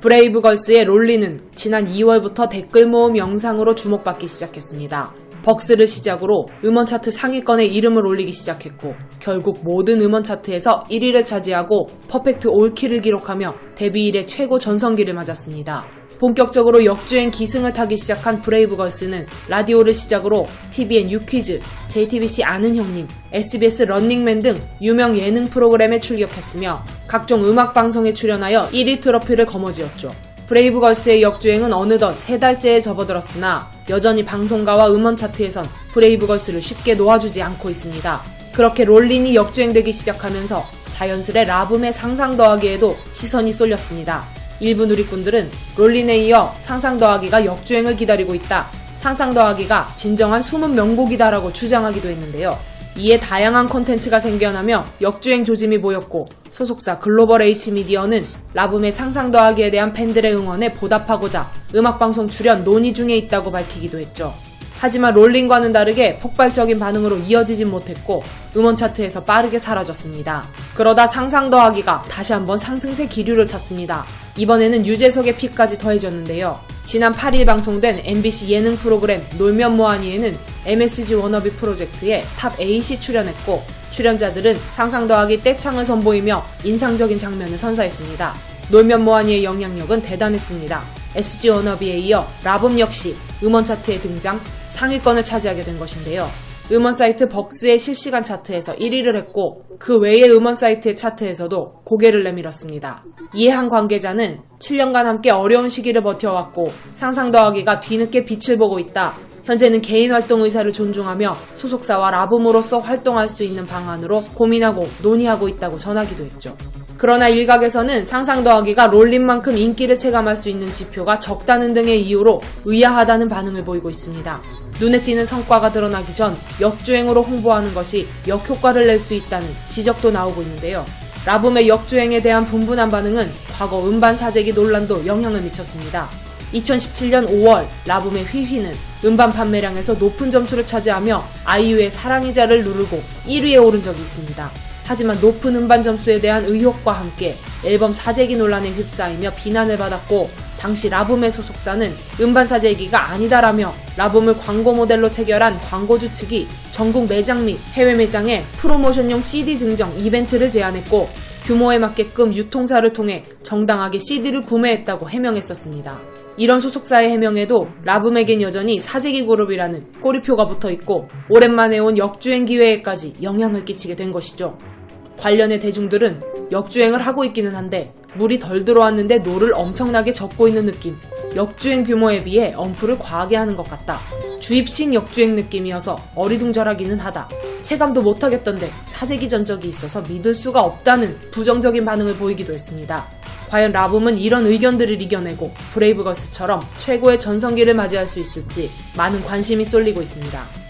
브레이브걸스의 롤린은 지난 2월부터 댓글 모음 영상으로 주목받기 시작했습니다. 벅스를 시작으로 음원 차트 상위권에 이름을 올리기 시작했고 결국 모든 음원 차트에서 1위를 차지하고 퍼펙트 올킬을 기록하며 데뷔 이래 최고 전성기를 맞았습니다. 본격적으로 역주행 기승을 타기 시작한 브레이브걸스는 라디오를 시작으로 TVN 유퀴즈, JTBC 아는 형님, SBS 런닝맨 등 유명 예능 프로그램에 출격했으며 각종 음악 방송에 출연하여 1위 트로피를 거머쥐었죠. 브레이브걸스의 역주행은 어느덧 세 달째에 접어들었으나 여전히 방송가와 음원 차트에선 브레이브걸스를 쉽게 놓아주지 않고 있습니다. 그렇게 롤린이 역주행되기 시작하면서 자연스레 라붐의 상상 더하기에도 시선이 쏠렸습니다. 일부 누리꾼들은 롤린에 이어 상상 더하기가 역주행을 기다리고 있다. 상상 더하기가 진정한 숨은 명곡이다라고 주장하기도 했는데요. 이에 다양한 콘텐츠가 생겨나며 역주행 조짐이 보였고 소속사 글로벌 H미디어는 라붐의 상상 더하기에 대한 팬들의 응원에 보답하고자 음악방송 출연 논의 중에 있다고 밝히기도 했죠. 하지만 롤린과는 다르게 폭발적인 반응으로 이어지진 못했고 음원 차트에서 빠르게 사라졌습니다. 그러다 상상 더하기가 다시 한번 상승세 기류를 탔습니다. 이번에는 유재석의 pick까지 더해졌는데요. 지난 8일 방송된 MBC 예능 프로그램 놀면 뭐하니에는 MSG 워너비 프로젝트에 top 8이 출연했고 출연자들은 상상 더하기 떼창을 선보이며 인상적인 장면을 선사했습니다. 놀면 뭐하니의 영향력은 대단했습니다. SG 워너비에 이어 라붐 역시 음원 차트에 등장 상위권을 차지하게 된 것인데요. 음원 사이트 벅스의 실시간 차트에서 1위를 했고 그 외의 음원 사이트의 차트에서도 고개를 내밀었습니다. 이에 한 관계자는 7년간 함께 어려운 시기를 버텨왔고 상상 더하기가 뒤늦게 빛을 보고 있다. 현재는 개인 활동 의사를 존중하며 소속사와 라붐으로서 활동할 수 있는 방안으로 고민하고 논의하고 있다고 전하기도 했죠. 그러나 일각에서는 상상 더하기가 롤린만큼 인기를 체감할 수 있는 지표가 적다는 등의 이유로 의아하다는 반응을 보이고 있습니다. 눈에 띄는 성과가 드러나기 전 역주행으로 홍보하는 것이 역효과를 낼 수 있다는 지적도 나오고 있는데요. 라붐의 역주행에 대한 분분한 반응은 과거 음반 사재기 논란도 영향을 미쳤습니다. 2017년 5월 라붐의 휘휘는 음반 판매량에서 높은 점수를 차지하며 아이유의 사랑이자를 누르고 1위에 오른 적이 있습니다. 하지만 높은 음반 점수에 대한 의혹과 함께 앨범 사재기 논란에 휩싸이며 비난을 받았고 당시 라붐의 소속사는 음반 사재기가 아니다라며 라붐을 광고 모델로 체결한 광고주 측이 전국 매장 및 해외 매장에 프로모션용 CD 증정 이벤트를 제안했고 규모에 맞게끔 유통사를 통해 정당하게 CD를 구매했다고 해명했었습니다. 이런 소속사의 해명에도 라붐에겐 여전히 사재기 그룹이라는 꼬리표가 붙어 있고 오랜만에 온 역주행 기회에까지 영향을 끼치게 된 것이죠. 관련해 대중들은 역주행을 하고 있기는 한데 물이 덜 들어왔는데 노를 엄청나게 젓고 있는 느낌. 역주행 규모에 비해 언플을 과하게 하는 것 같다. 주입식 역주행 느낌이어서 어리둥절하기는 하다. 체감도 못하겠던데 사재기 전적이 있어서 믿을 수가 없다는 부정적인 반응을 보이기도 했습니다. 과연 라붐은 이런 의견들을 이겨내고 브레이브걸스처럼 최고의 전성기를 맞이할 수 있을지 많은 관심이 쏠리고 있습니다.